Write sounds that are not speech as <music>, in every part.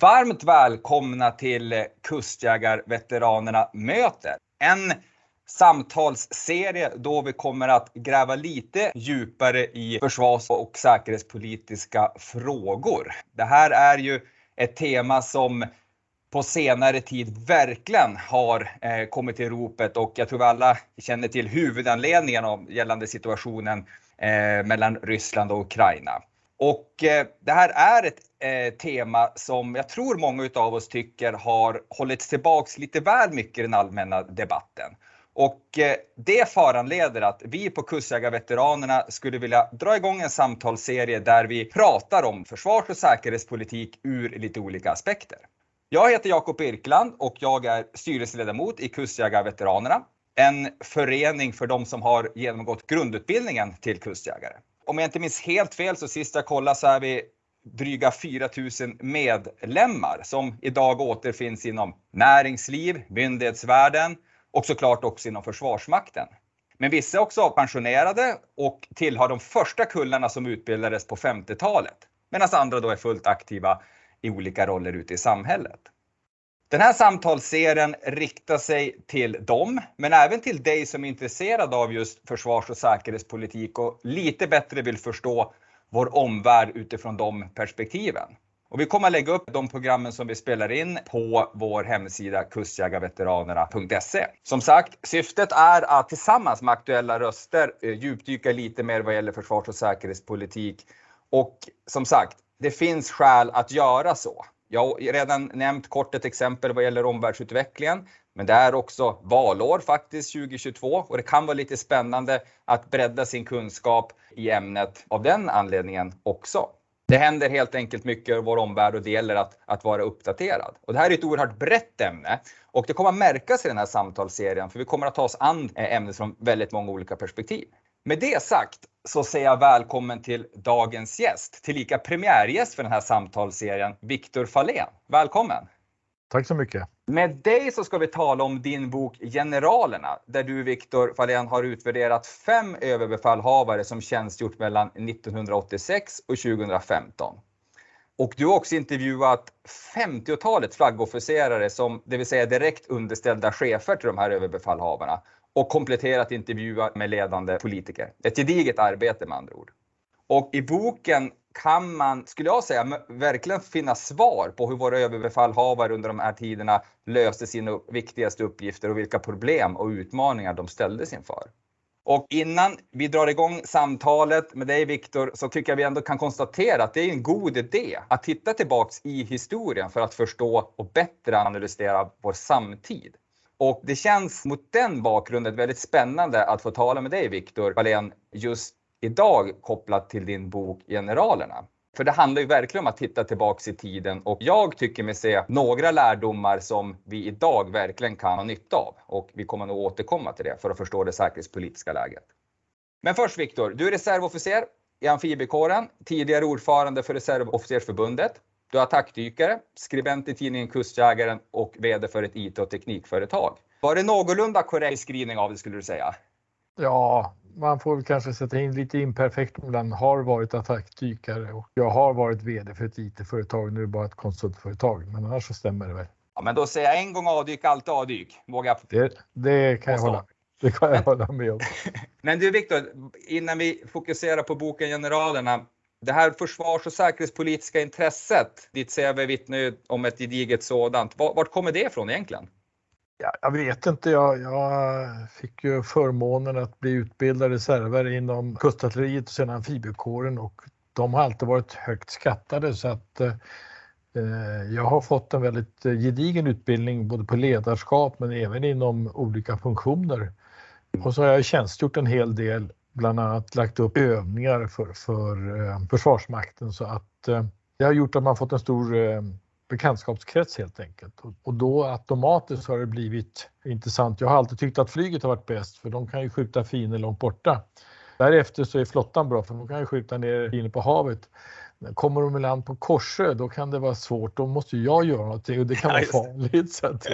Varmt välkomna till Kustjägarveteranerna möter. En samtalsserie då vi kommer att gräva lite djupare i försvars och säkerhetspolitiska frågor. Det här är ju ett tema som på senare tid verkligen har eh, kommit till ropet och jag tror vi alla känner till huvudanledningen gällande situationen eh, mellan Ryssland och Ukraina. Och eh, det här är ett eh, tema som jag tror många av oss tycker har hållits tillbaks lite väl mycket i den allmänna debatten. Och eh, det föranleder att vi på Kustjägarveteranerna skulle vilja dra igång en samtalsserie där vi pratar om försvars och säkerhetspolitik ur lite olika aspekter. Jag heter Jakob Birkland och jag är styrelseledamot i Kustjägarveteranerna, en förening för de som har genomgått grundutbildningen till kustjägare. Om jag inte minns helt fel så sist jag kollade så är vi dryga 4000 medlemmar som idag återfinns inom näringsliv, myndighetsvärlden och såklart också inom Försvarsmakten. Men vissa är också pensionerade och tillhör de första kullarna som utbildades på 50-talet. Medan andra då är fullt aktiva i olika roller ute i samhället. Den här samtalsserien riktar sig till dem, men även till dig som är intresserad av just försvars och säkerhetspolitik och lite bättre vill förstå vår omvärld utifrån de perspektiven. Och vi kommer att lägga upp de programmen som vi spelar in på vår hemsida kustjägarveteranerna.se. Som sagt, syftet är att tillsammans med aktuella röster eh, djupdyka lite mer vad gäller försvars och säkerhetspolitik. Och som sagt, det finns skäl att göra så. Jag har redan nämnt kort ett exempel vad gäller omvärldsutvecklingen, men det är också valår faktiskt 2022 och det kan vara lite spännande att bredda sin kunskap i ämnet av den anledningen också. Det händer helt enkelt mycket i vår omvärld och det gäller att, att vara uppdaterad. Och det här är ett oerhört brett ämne och det kommer att märkas i den här samtalsserien för vi kommer att ta oss an eh, ämnet från väldigt många olika perspektiv. Med det sagt så säger jag välkommen till dagens gäst, tillika premiärgäst för den här samtalsserien, Viktor Fahlén. Välkommen! Tack så mycket! Med dig så ska vi tala om din bok Generalerna, där du Viktor Fahlén har utvärderat fem överbefälhavare som tjänstgjort mellan 1986 och 2015. Och du har också intervjuat 50-talet flaggofficerare som, det vill säga direkt underställda chefer till de här överbefälhavarna och kompletterat intervjuer med ledande politiker. Ett gediget arbete med andra ord. Och i boken kan man, skulle jag säga, verkligen finna svar på hur våra överbefälhavare under de här tiderna löste sina viktigaste uppgifter och vilka problem och utmaningar de ställdes inför. Och innan vi drar igång samtalet med dig Viktor så tycker jag vi ändå kan konstatera att det är en god idé att titta tillbaks i historien för att förstå och bättre analysera vår samtid. Och det känns mot den bakgrunden väldigt spännande att få tala med dig Viktor Wallén just idag kopplat till din bok Generalerna. För det handlar ju verkligen om att titta tillbaks i tiden och jag tycker mig se några lärdomar som vi idag verkligen kan ha nytta av. Och vi kommer nog återkomma till det för att förstå det säkerhetspolitiska läget. Men först Viktor, du är reservofficer i amfibiekåren, tidigare ordförande för Reservofficersförbundet. Du är attackdykare, skribent i tidningen Kustjägaren och VD för ett IT och teknikföretag. Var det någorlunda korrekt skrivning av det skulle du säga? Ja, man får väl kanske sätta in lite imperfekt den har varit attackdykare och jag har varit VD för ett IT-företag. Nu är det bara ett konsultföretag, men annars så stämmer det väl. Ja, men då säger jag en gång avdyk, alltid avdyk. Vågar jag? Det, det kan jag hålla det kan jag hålla med om. <laughs> Men du Viktor, innan vi fokuserar på boken Generalerna. Det här försvars och säkerhetspolitiska intresset, ditt CV vittnar om ett gediget sådant. Vart kommer det ifrån egentligen? Ja, jag vet inte. Jag, jag, fick ju förmånen att bli utbildad reservare inom kustartilleriet och sedan amfibiekåren och de har alltid varit högt skattade så att eh, jag har fått en väldigt eh, gedigen utbildning både på ledarskap men även inom olika funktioner. Och så har jag tjänstgjort en hel del, bland annat lagt upp övningar för, för eh, Försvarsmakten så att eh, det har gjort att man fått en stor eh, bekantskapskrets helt enkelt. Och då automatiskt har det blivit intressant. Jag har alltid tyckt att flyget har varit bäst för de kan ju skjuta fiender långt borta. Därefter så är flottan bra för de kan ju skjuta ner fiender på havet. Kommer de i land på Korsö då kan det vara svårt. Då måste jag göra någonting och det kan vara farligt. Så att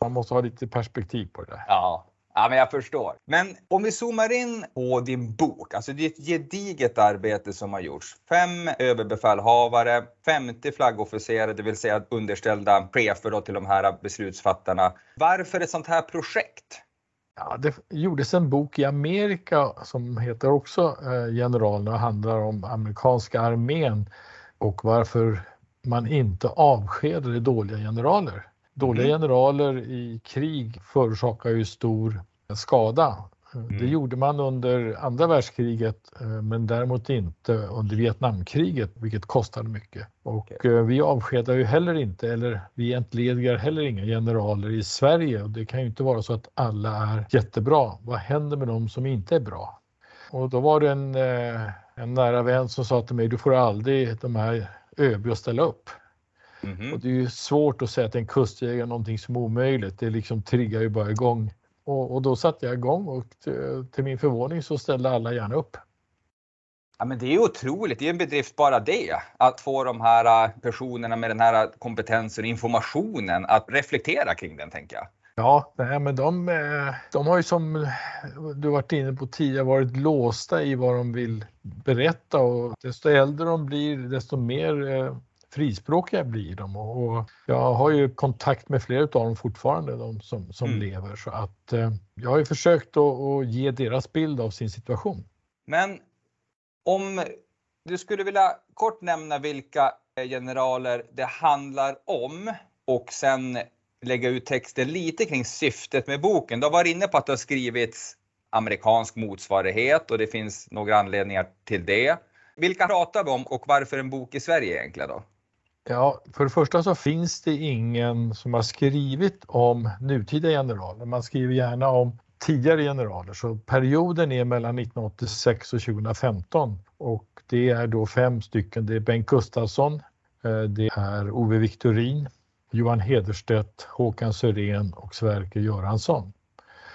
man måste ha lite perspektiv på det där. Ja, Ja, men jag förstår. Men om vi zoomar in på din bok, alltså det är ett gediget arbete som har gjorts. Fem överbefälhavare, 50 flaggofficerare, det vill säga underställda chefer då till de här beslutsfattarna. Varför ett sånt här projekt? Ja, det gjordes en bok i Amerika som heter också eh, Generalerna och handlar om amerikanska armén och varför man inte avskedade dåliga generaler. Dåliga mm. generaler i krig förorsakar ju stor skada. Mm. Det gjorde man under andra världskriget eh, men däremot inte under Vietnamkriget vilket kostade mycket. Och okay. Eh, vi avskedar ju heller inte, eller vi entledigar heller inga generaler i Sverige och det kan ju inte vara så att alla är jättebra. Vad händer med de som inte är bra? Och då var det en, eh, en nära vän som sa till mig, du får aldrig de här ÖB att ställa upp. Mm. Och det är ju svårt att säga till en kustjägare någonting som är omöjligt. Det liksom triggar ju bara igång. Och, och då satte jag igång och till, till min förvåning så ställde alla gärna upp. Ja, men det är otroligt, det är en bedrift bara det. Att få de här äh, personerna med den här kompetensen och informationen att reflektera kring den, tänker jag. Ja, nej, men de, de har ju som du varit inne på tidigare varit låsta i vad de vill berätta och desto äldre de blir desto mer frispråkiga blir de och jag har ju kontakt med flera av dem fortfarande, de som, som mm. lever. Så att eh, jag har ju försökt att, att ge deras bild av sin situation. Men om du skulle vilja kort nämna vilka generaler det handlar om och sen lägga ut texten lite kring syftet med boken. Du har varit inne på att det har skrivits amerikansk motsvarighet och det finns några anledningar till det. Vilka pratar vi om och varför en bok i Sverige egentligen då? Ja, för det första så finns det ingen som har skrivit om nutida generaler. Man skriver gärna om tidigare generaler, så perioden är mellan 1986 och 2015 och det är då fem stycken. Det är Bengt Gustafsson, eh, det är Ove Victorin, Johan Hederstedt, Håkan Sörén och Sverker Göransson.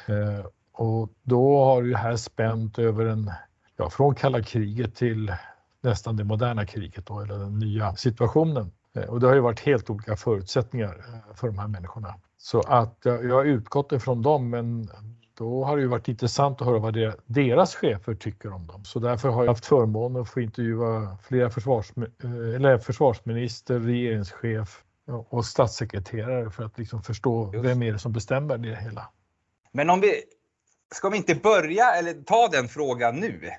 Eh, och då har det här spänt över en, ja, från kalla kriget till nästan det moderna kriget då, eller den nya situationen. Eh, och det har ju varit helt olika förutsättningar eh, för de här människorna. Så att jag har utgått ifrån dem, men då har det ju varit intressant att höra vad deras chefer tycker om dem. Så därför har jag haft förmånen att få intervjua flera försvarsmi eh, eller försvarsminister, regeringschef och statssekreterare för att liksom förstå vem är det som bestämmer det hela. Men om vi Ska vi inte börja eller ta den frågan nu?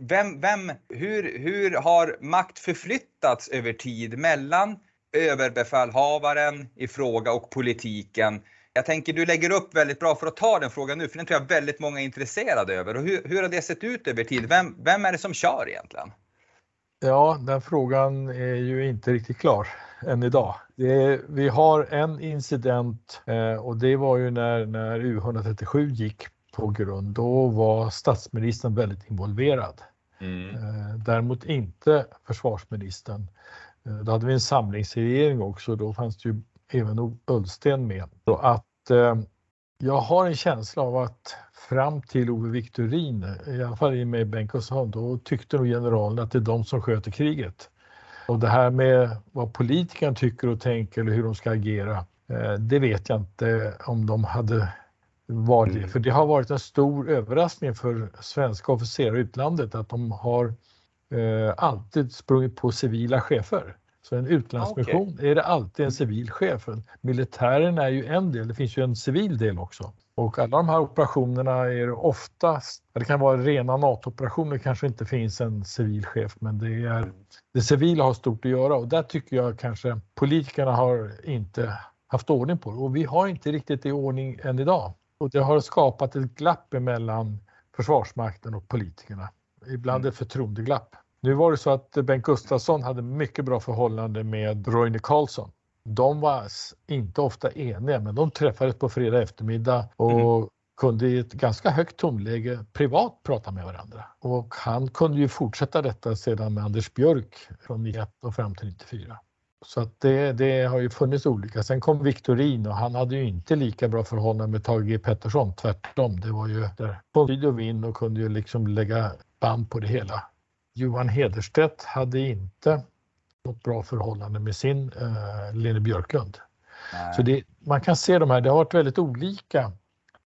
Vem, vem, hur, hur har makt förflyttats över tid mellan överbefälhavaren i fråga och politiken? Jag tänker du lägger upp väldigt bra för att ta den frågan nu, för den tror jag väldigt många är intresserade över. Och hur, hur har det sett ut över tid? Vem, vem är det som kör egentligen? Ja, den frågan är ju inte riktigt klar än idag. Det, vi har en incident eh, och det var ju när, när U137 gick på grund. Då var statsministern väldigt involverad. Mm. Eh, däremot inte försvarsministern. Eh, då hade vi en samlingsregering också, då fanns det ju även Ullsten med. Så att eh, jag har en känsla av att fram till Ove Victorin, i alla fall i med Bengt Gustavsson, då tyckte nog generalerna att det är de som sköter kriget. Och det här med vad politikerna tycker och tänker eller hur de ska agera, det vet jag inte om de hade var det. Mm. För det har varit en stor överraskning för svenska officerare i utlandet att de har eh, alltid sprungit på civila chefer. Så en utlandsmission okay. är det alltid en civil chef. Militären är ju en del, det finns ju en civil del också. Och alla de här operationerna är oftast, det kan vara rena NATO-operationer, kanske inte finns en civil chef, men det, är, det civila har stort att göra och där tycker jag kanske politikerna har inte haft ordning på det och vi har inte riktigt det i ordning än idag. Och det har skapat ett glapp mellan Försvarsmakten och politikerna. Ibland mm. ett förtroendeglapp. Nu var det så att Bengt Gustafsson hade mycket bra förhållande med Roine Carlsson. De var inte ofta eniga, men de träffades på fredag eftermiddag och mm. kunde i ett ganska högt tonläge privat prata med varandra. Och han kunde ju fortsätta detta sedan med Anders Björk från 91 och fram till 94. Så att det, det, har ju funnits olika. Sen kom Victorin och han hade ju inte lika bra förhållande med Thage G Pettersson, tvärtom. Det var ju där på tid och vind och kunde ju liksom lägga band på det hela. Johan Hederstedt hade inte något bra förhållande med sin eh, Lene Björklund. Nej. Så det, man kan se de här, det har varit väldigt olika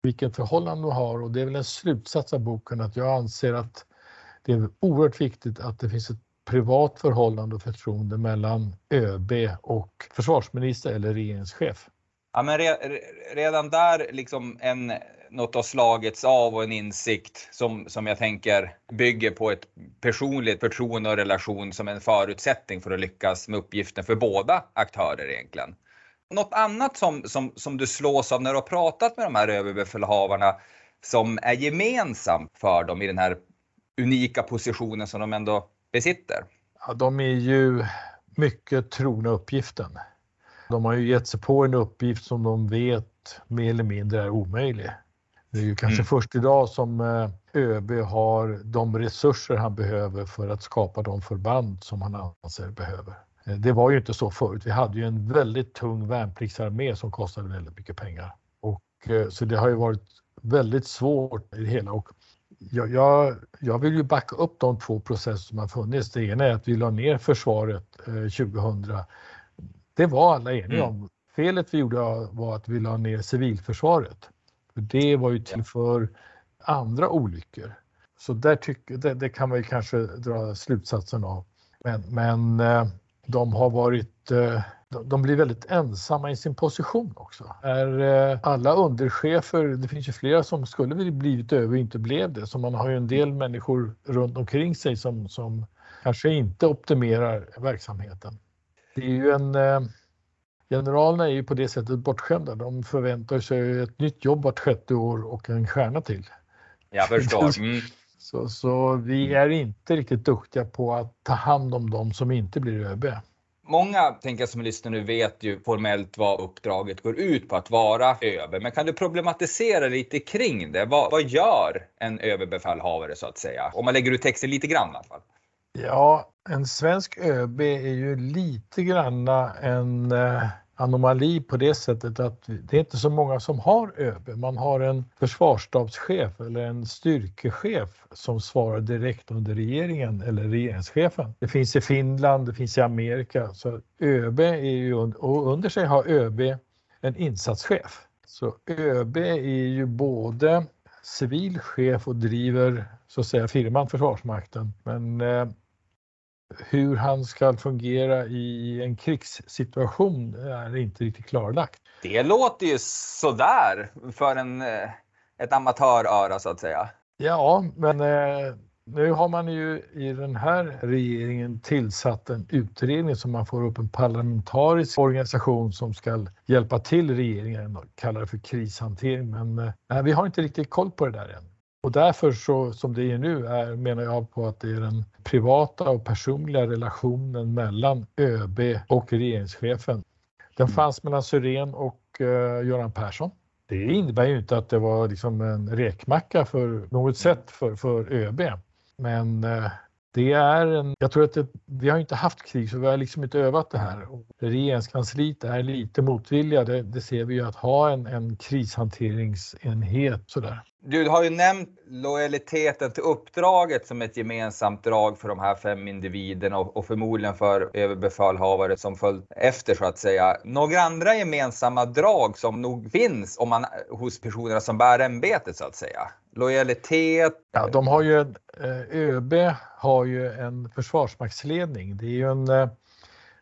vilket förhållande de har och det är väl en slutsats av boken att jag anser att det är oerhört viktigt att det finns ett privat förhållande och förtroende mellan ÖB och försvarsminister eller regeringschef. Ja, men re, redan där liksom en, något har slagits av och en insikt som, som jag tänker bygger på ett personligt förtroende och relation som en förutsättning för att lyckas med uppgiften för båda aktörer egentligen. Något annat som, som, som du slås av när du har pratat med de här överbefälhavarna som är gemensamt för dem i den här unika positionen som de ändå besitter? Ja, de är ju mycket trogna uppgiften. De har ju gett sig på en uppgift som de vet mer eller mindre är omöjlig. Det är ju kanske mm. först idag som eh, ÖB har de resurser han behöver för att skapa de förband som han anser behöver. Eh, det var ju inte så förut. Vi hade ju en väldigt tung värnpliktsarmé som kostade väldigt mycket pengar. Och, eh, så det har ju varit väldigt svårt i det hela. Och jag, jag, jag vill ju backa upp de två processer som har funnits. Det ena är att vi la ner försvaret eh, 2000. Det var alla eniga mm. om. Felet vi gjorde var att vi la ner civilförsvaret. För det var ju till för andra olyckor. Så där tyck, det, det kan man ju kanske dra slutsatsen av. Men, men eh, de har varit eh, de blir väldigt ensamma i sin position också. Är eh, alla underchefer, det finns ju flera som skulle blivit över och inte blev det, så man har ju en del människor runt omkring sig som, som kanske inte optimerar verksamheten. Det är ju en Generalerna är ju på det sättet bortskämda. De förväntar sig ett nytt jobb vart sjätte år och en stjärna till. Jag förstår. <laughs> Mm. Så, så vi är inte riktigt duktiga på att ta hand om dem som inte blir ÖB. Många, tänker jag som lyssnar nu, vet ju formellt vad uppdraget går ut på att vara ÖB. Men kan du problematisera lite kring det? Vad, vad gör en överbefälhavare så att säga? Om man lägger ut texten lite grann i alla fall. Ja, en svensk ÖB är ju lite granna en eh, anomali på det sättet att det är inte så många som har ÖB. Man har en försvarsstabschef eller en styrkechef som svarar direkt under regeringen eller regeringschefen. Det finns i Finland, det finns i Amerika. Så ÖB är ju, och under sig har ÖB en insatschef. Så ÖB är ju både civil chef och driver så att säga firman Försvarsmakten. Men eh, hur han ska fungera i en krigssituation är inte riktigt klarlagt. Det låter ju sådär för en, eh, ett amatöröra så att säga. Ja, men eh, nu har man ju i den här regeringen tillsatt en utredning som man får upp en parlamentarisk organisation som ska hjälpa till regeringen och kallar det för krishantering. Men eh, vi har inte riktigt koll på det där än. Och därför så som det är nu är, menar jag på att det är den privata och personliga relationen mellan ÖB och regeringschefen. Den mm. fanns mellan Syrén och uh, Göran Persson. Det innebär ju inte att det var liksom en rekmacka för något sätt för, för ÖB. Men uh, det är en, jag tror att det, vi har inte haft krig så vi har liksom inte övat det här. Regeringskansliet är lite motvilliga, det, det ser vi ju att ha en, en krishanteringsenhet sådär. Du har ju nämnt lojaliteten till uppdraget som ett gemensamt drag för de här fem individerna och, förmodligen för överbefälhavare som följt efter så att säga. Några andra gemensamma drag som nog finns om man, hos personerna som bär ämbetet så att säga? Lojalitet? Ja, de har ju, eh, ÖB har ju en försvarsmaktsledning. Det är ju en eh,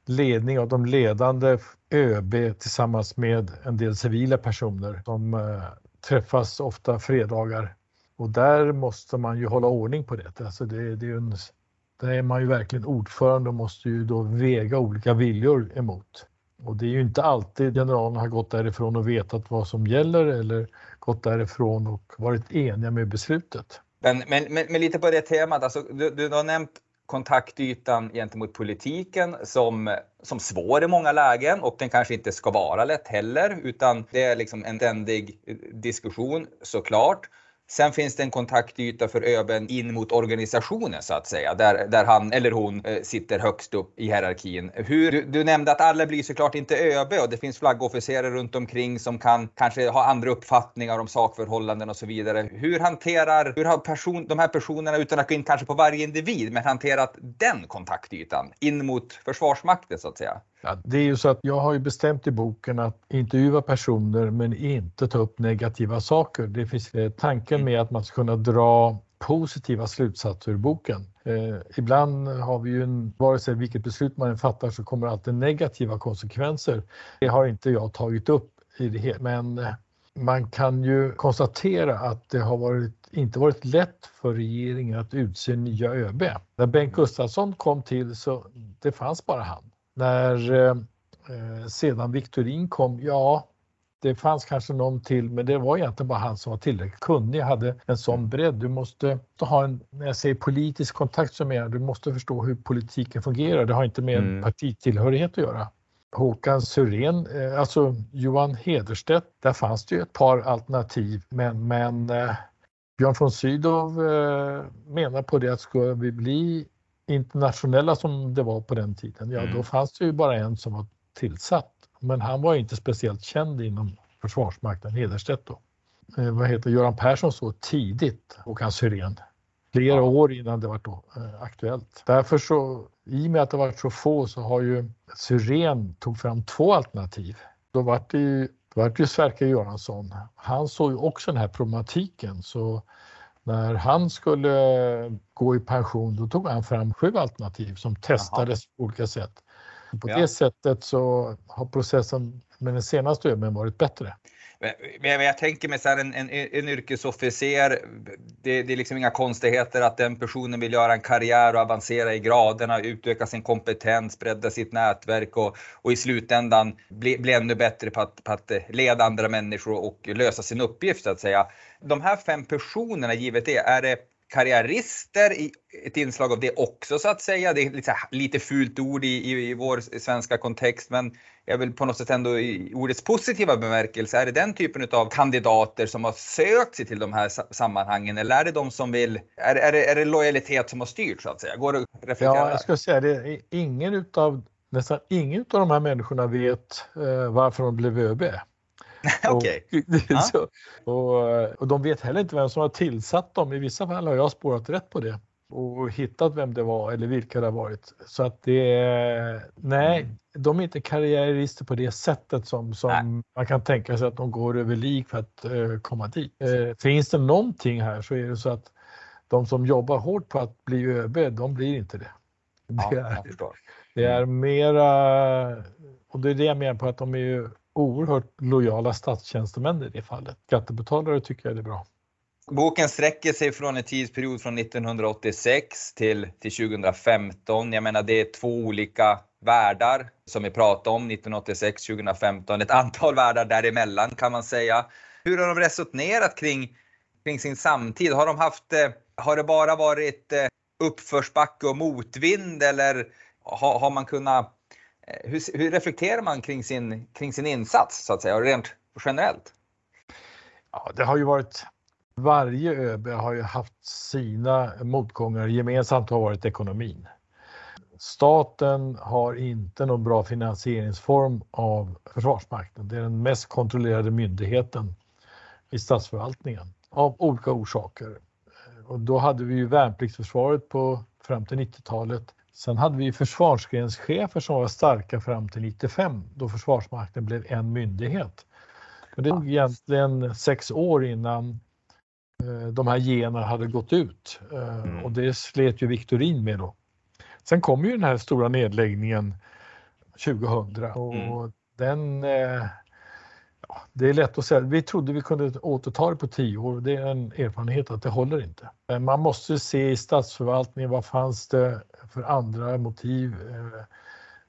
ledning av de ledande ÖB tillsammans med en del civila personer som eh, träffas ofta fredagar och där måste man ju hålla ordning på det. Alltså det, det är en, där är man ju verkligen ordförande och måste ju då väga olika viljor emot. Och det är ju inte alltid generalerna har gått därifrån och vetat vad som gäller eller gått därifrån och varit eniga med beslutet. Men, men, men, men lite på det temat, alltså, du, du har nämnt kontaktytan gentemot politiken som, som svår i många lägen och den kanske inte ska vara lätt heller utan det är liksom en ständig diskussion såklart. Sen finns det en kontaktyta för ÖBen in mot organisationen så att säga, där, där han eller hon eh, sitter högst upp i hierarkin. Hur, du, du, nämnde att alla blir såklart inte ÖB och det finns flaggofficerare runt omkring som kan kanske ha andra uppfattningar om sakförhållanden och så vidare. Hur hanterar, hur har person, de här personerna, utan att gå in kanske på varje individ, men hanterat den kontaktytan in mot Försvarsmakten så att säga? Ja, det är ju så att jag har ju bestämt i boken att intervjua personer men inte ta upp negativa saker. Det finns eh, tanken med att man ska kunna dra positiva slutsatser ur boken. Eh, ibland har vi ju en, vare sig vilket beslut man än fattar så kommer alltid negativa konsekvenser. Det har inte jag tagit upp i det hela, men eh, man kan ju konstatera att det har varit, inte varit lätt för regeringen att utse nya ÖB. När Bengt Gustafsson kom till så det fanns bara han. När eh, eh sedan Viktorin kom, ja, det fanns kanske någon till, men det var egentligen bara han som var tillräckligt kunnig, hade en sån bredd. Du måste ha en, när jag säger politisk kontakt så menar du måste förstå hur politiken fungerar. Det har inte med mm. partitillhörighet att göra. Håkan Syrén, eh, alltså Johan Hederstedt, där fanns det ju ett par alternativ, men, men eh, Björn von Sydow menar på det att ska vi bli internationella som det var på den tiden, ja mm. då fanns det ju bara en som var tillsatt. Men han var inte speciellt känd inom Försvarsmakten, Hederstedt då. Eh, vad heter Göran Persson så tidigt, Håkan Syrén. Flera ja. år innan det var då, eh, aktuellt. Därför så, i och med att det varit så få så har ju Syrén tog fram två alternativ. Då var det ju, var det ju Sverker Göransson. Han såg ju också den här problematiken så när han skulle gå i pension då tog han fram sju alternativ som testades Aha. på olika sätt. På ja. det sättet så har processen med den senaste övningen varit bättre. Men jag tänker mig så här, en, en, en yrkesofficer, det, det, är liksom inga konstigheter att den personen vill göra en karriär och avancera i graderna, utöka sin kompetens, bredda sitt nätverk och, och i slutändan bli, bli ännu bättre på att, på att leda andra människor och lösa sin uppgift så att säga. De här fem personerna, givet det, är det karriärister i ett inslag av det också så att säga. Det är lite, lite fult ord i, i, i vår svenska kontext men jag vill på något sätt ändå i ordets positiva bemärkelse, är det den typen av kandidater som har sökt sig till de här sammanhangen eller är det de som vill, är, är, det, är det lojalitet som har styrt så att säga? Går det att reflektera? Ja, jag ska säga det, ingen utav, nästan ingen av de här människorna vet eh, varför de blev ÖB. <laughs> Okej. <laughs> Och, och, och, de vet heller inte vem som har tillsatt dem. I vissa fall har jag spårat rätt på det och hittat vem det var eller vilka det har varit. Så att det är, nej, mm. de är inte karriärister på det sättet som, som man kan tänka sig att de går över lik för att uh, komma dit. Uh, finns det någonting här så är det så att de som jobbar hårt på att bli ÖB, de blir inte det. <laughs> Det, ja, är, det är mera, och det är det jag menar på att de är ju oerhört lojala statstjänstemän i det fallet. Skattebetalare tycker jag det är bra. Boken sträcker sig från en tidsperiod från 1986 till, till 2015. Jag menar det är två olika världar som vi pratar om 1986, 2015. Ett antal världar däremellan kan man säga. Hur har de resonerat kring, kring sin samtid? Har de haft, eh, har det bara varit eh, uppförsbacke och motvind eller har, har man kunnat hur, hur, reflekterar man kring sin, kring sin insats så att säga, rent generellt? Ja, det har ju varit varje ÖB har ju haft sina motgångar. Gemensamt har varit ekonomin. Staten har inte någon bra finansieringsform av Försvarsmakten. Det är den mest kontrollerade myndigheten i statsförvaltningen av olika orsaker. Och då hade vi ju värnpliktsförsvaret på, fram till 90-talet Sen hade vi försvarsgrenschefer som var starka fram till 95 då Försvarsmakten blev en myndighet. Men det tog egentligen sex år innan eh, de här generna hade gått ut eh, mm. och det slet ju Viktorin med då. Sen kom ju den här stora nedläggningen 2000 och mm. den eh, det är lätt att säga. Vi trodde vi kunde återta det på tio år. Det är en erfarenhet att det håller inte. Man måste se i statsförvaltningen vad fanns det för andra motiv. Eh,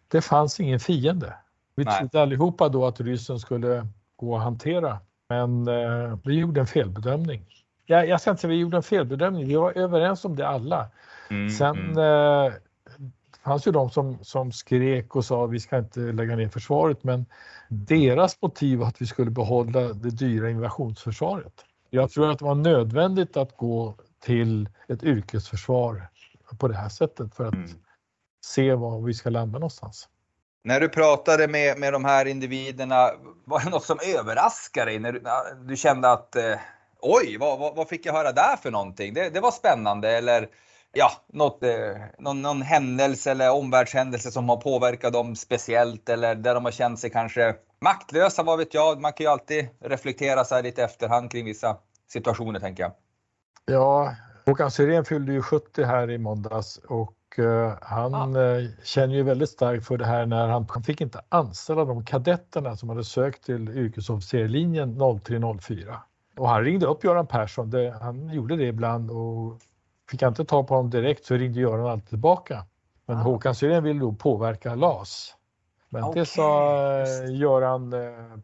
det fanns ingen fiende. Vi Nej. trodde allihopa då att ryssen skulle gå att hantera, men eh, vi gjorde en felbedömning. Jag, jag ska inte säga vi gjorde en felbedömning, vi var överens om det alla. Mm, Sen mm. Fanns ju de som, som skrek och sa vi ska inte lägga ner försvaret, men deras motiv var att vi skulle behålla det dyra invasionsförsvaret. Jag tror att det var nödvändigt att gå till ett yrkesförsvar på det här sättet för att mm. se var vi ska landa någonstans. När du pratade med, med de här individerna, var det något som överraskade dig? När du, du kände att eh, oj, vad, vad, vad, fick jag höra där för någonting? Det, det var spännande eller ja, något, eh, någon, någon händelse eller omvärldshändelse som har påverkat dem speciellt eller där de har känt sig kanske maktlösa, vad vet jag. Man kan ju alltid reflektera så här lite efterhand kring vissa situationer tänker jag. Ja, Håkan Syrén fyllde ju 70 här i måndags och uh, han uh, känner ju väldigt starkt för det här när han, han fick inte anställa de kadetterna som hade sökt till yrkesofficerlinjen 0304. Och han ringde upp Göran Persson, det, han gjorde det ibland och fick han inte ta på honom direkt så ringde Göran alltid tillbaka. Men ah. Håkan Syrén ville då påverka LAS. Men okay. det sa eh, Göran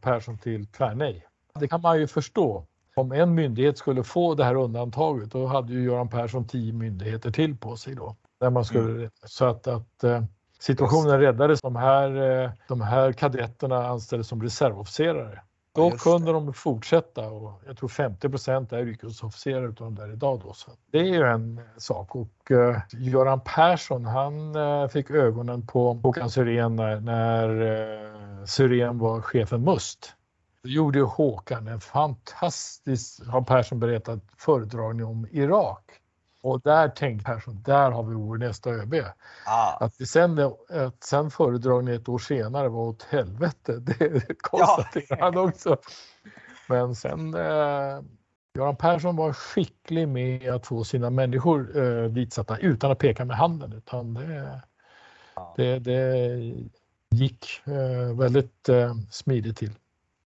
Persson till tvärnej. Det kan man ju förstå om en myndighet skulle få det här undantaget då hade ju Göran Persson tio myndigheter till på sig då. Där man skulle, mm. Så att, att eh, situationen räddades. De här, eh, de här kadetterna anställdes som reservofficerare. Då Just kunde de fortsätta och jag tror 50 procent är yrkesofficerare utav de där idag då. Så det är ju en sak och uh, Göran Persson han uh, fick ögonen på Håkan Syrén när, när uh, Syrén var chefen MUST. Då gjorde Håkan en fantastisk, har Persson berättat, föredragning om Irak. Och där tänkte Persson, där har vi vår nästa ÖB. Ah. Att, sen, att sen föredragningen ett år senare var åt helvete, <laughs> det konstaterar ja. han också. Men sen, eh, Göran Persson var skicklig med att få sina människor eh, ditsatta utan att peka med handen. Utan det, ah. det, det gick eh, väldigt eh, smidigt till.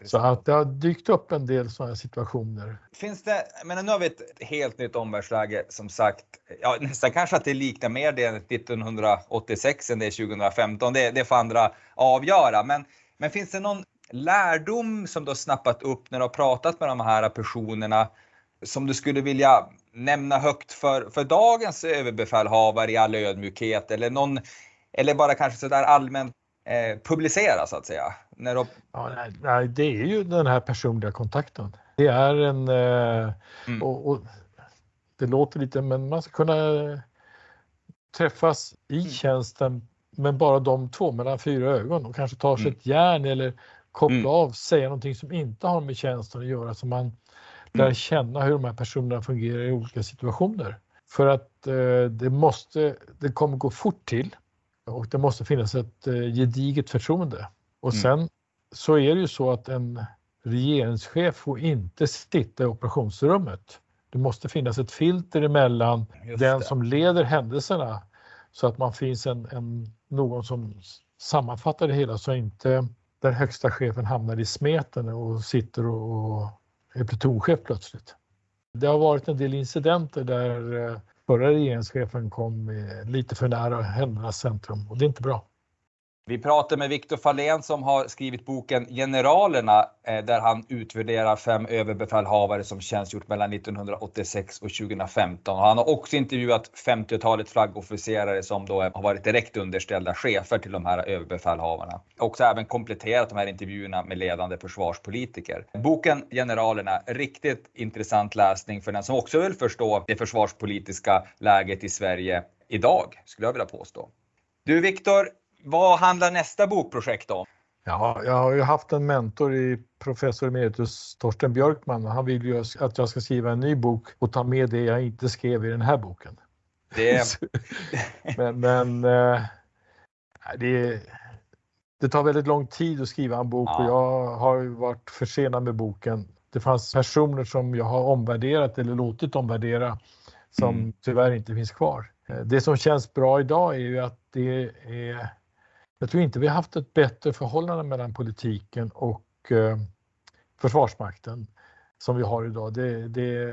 Så att det har dykt upp en del sådana situationer. Finns det, men nu har vi ett helt nytt omvärldsläge som sagt. Ja, nästan kanske att det liknar mer det 1986 än det 2015. Det, det får andra avgöra. Men, men finns det någon lärdom som du har snappat upp när du har pratat med de här personerna som du skulle vilja nämna högt för, för dagens överbefälhavare i all ödmjukhet eller någon eller bara kanske sådär allmänt eh, publicera så att säga? När de... ja, nej, det är ju den här personliga kontakten. Det är en... Eh, mm. och, och, det låter lite, men man ska kunna träffas i mm. tjänsten men bara de två mellan fyra ögon och kanske ta sig mm. ett järn eller koppla mm. av, säga någonting som inte har med tjänsten att göra så man lär mm. känna hur de här personerna fungerar i olika situationer. För att eh, det måste, det kommer gå fort till och det måste finnas ett eh, gediget förtroende. Och mm. sen så är det ju så att en regeringschef får inte sitta i operationsrummet. Det måste finnas ett filter emellan den som leder händelserna så att man finns en, en, någon som sammanfattar det hela så inte den högsta chefen hamnar i smeten och sitter och, och är plutonchef plötsligt. Det har varit en del incidenter där eh, förra regeringschefen kom lite för nära händernas centrum och det är inte bra. Vi pratar med Viktor Fahlén som har skrivit boken Generalerna eh, där han utvärderar fem överbefälhavare som tjänstgjort mellan 1986 och 2015. Han har också intervjuat 50-talet flaggofficerare som då har varit direkt underställda chefer till de här överbefälhavarna. Också även kompletterat de här intervjuerna med ledande försvarspolitiker. Boken Generalerna, riktigt intressant läsning för den som också vill förstå det försvarspolitiska läget i Sverige idag, skulle jag vilja påstå. Du Viktor, vad handlar nästa bokprojekt om? Ja, jag har ju haft en mentor i professor emeritus Torsten Björkman och han vill ju att jag ska skriva en ny bok och ta med det jag inte skrev i den här boken. Det... <laughs> men men äh, det, det tar väldigt lång tid att skriva en bok ja. och jag har varit försenad med boken. Det fanns personer som jag har omvärderat eller låtit omvärdera som mm. tyvärr inte finns kvar. Det som känns bra idag är ju att det är jag tror inte vi har haft ett bättre förhållande mellan politiken och eh, Försvarsmakten som vi har idag. Det, det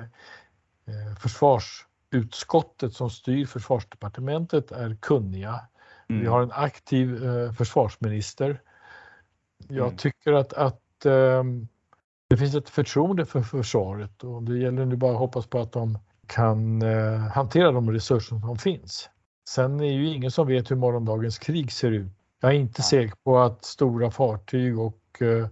eh, försvarsutskottet som styr försvarsdepartementet är kunniga. Mm. Vi har en aktiv eh, försvarsminister. Jag mm. tycker att, att eh, det finns ett förtroende för försvaret och det gäller nu bara att hoppas på att de kan hantera de resurser som finns. Sen är ju ingen som vet hur morgondagens krig ser ut. Jag är inte säker på att stora fartyg och uh,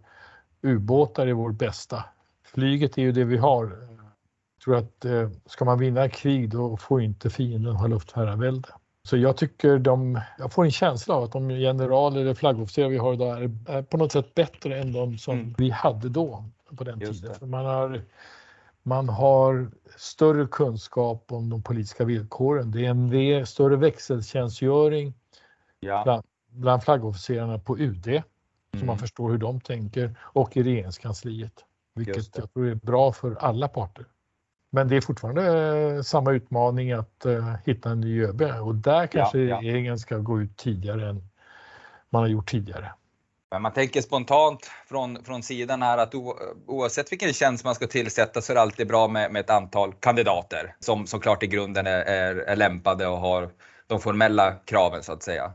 ubåtar är vår bästa. Flyget är ju det vi har. Jag tror att uh, ska man vinna krig då får inte fienden ha luftherravälde. Så jag tycker de, jag får en känsla av att de generaler eller flaggofficerare vi har idag är, är, på något sätt bättre än de som mm. vi hade då på den Just tiden. Man har Man har större kunskap om de politiska villkoren. Det är en större växeltjänstgöring ja. Bland, flaggofficerarna på UD, mm. så man förstår hur de tänker, och i regeringskansliet. Vilket jag tror är bra för alla parter. Men det är fortfarande eh, samma utmaning att uh, hitta en ny ÖB och där kanske ja, ja. regeringen ska gå ut tidigare än man har gjort tidigare. Men man tänker spontant från, från sidan här att oavsett vilken tjänst man ska tillsätta så är det alltid bra med, med ett antal kandidater som såklart i grunden är, är, är lämpade och har de formella kraven så att säga.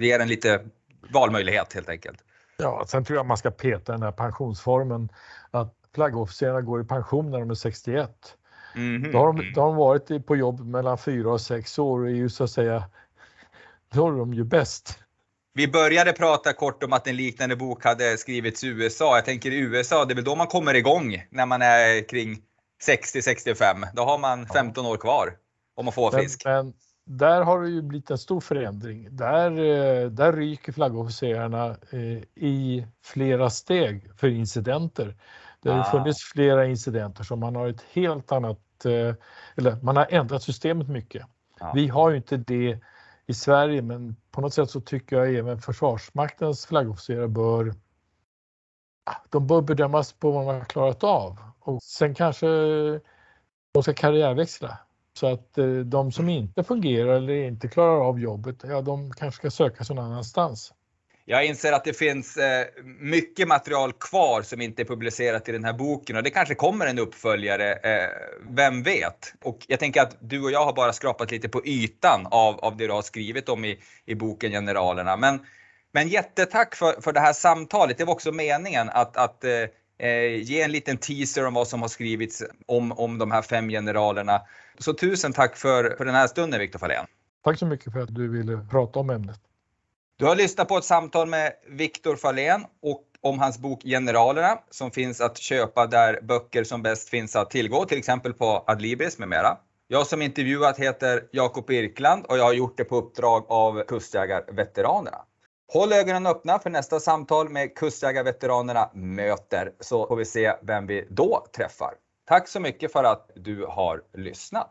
Det ger en lite valmöjlighet helt enkelt. Ja, sen tror jag man ska peta den här pensionsformen att flaggofficerarna går i pension när de är 61. Mm -hmm. då, har de, då har de varit på jobb mellan fyra och sex år och är ju så att säga, då är de ju bäst. Vi började prata kort om att en liknande bok hade skrivits i USA. Jag tänker i USA, det är väl då man kommer igång när man är kring 60-65. Då har man 15 år kvar om man får fisk. Men, men, där har det ju blivit en stor förändring. Där, eh, där ryker flaggofficerarna eh, i flera steg för incidenter. Det har ah. funnits flera incidenter som man har ett helt annat, eh, eller man har ändrat systemet mycket. Ah. Vi har ju inte det i Sverige men på något sätt så tycker jag även Försvarsmaktens flaggofficerare bör de bör bedömas på vad man har klarat av och sen kanske de ska karriärväxla. Så att eh, de som inte fungerar eller inte klarar av jobbet, ja de kanske ska söka sig någon annanstans. Jag inser att det finns eh, mycket material kvar som inte är publicerat i den här boken och det kanske kommer en uppföljare, eh, vem vet? Och jag tänker att du och jag har bara skrapat lite på ytan av, av det du har skrivit om i, i boken Generalerna. Men, men jättetack för, för det här samtalet. Det var också meningen att, att ge en liten teaser om vad som har skrivits om, om de här fem generalerna. Så tusen tack för, för den här stunden Viktor Fahlén. Tack så mycket för att du ville prata om ämnet. Du har lyssnat på ett samtal med Viktor Fahlén och om hans bok Generalerna som finns att köpa där böcker som bäst finns att tillgå, till exempel på Adlibris med mera. Jag som intervjuat heter Jakob Birkland och jag har gjort det på uppdrag av Kustjägarveteranerna. Håll ögonen öppna för nästa samtal med Kustjägarveteranerna möter så får vi se vem vi då träffar. Tack så mycket för att du har lyssnat.